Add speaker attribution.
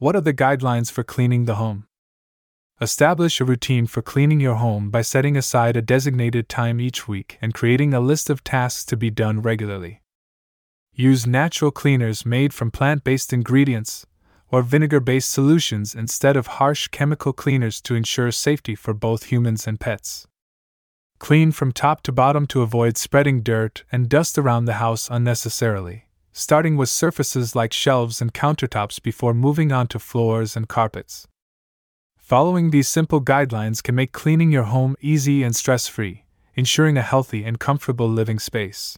Speaker 1: What are the guidelines for cleaning the home? Establish a routine for cleaning your home by setting aside a designated time each week and creating a list of tasks to be done regularly. Use natural cleaners made from plant based ingredients or vinegar based solutions instead of harsh chemical cleaners to ensure safety for both humans and pets. Clean from top to bottom to avoid spreading dirt and dust around the house unnecessarily, starting with surfaces like shelves and countertops before moving on to floors and carpets. Following these simple guidelines can make cleaning your home easy and stress free, ensuring a healthy and comfortable living space.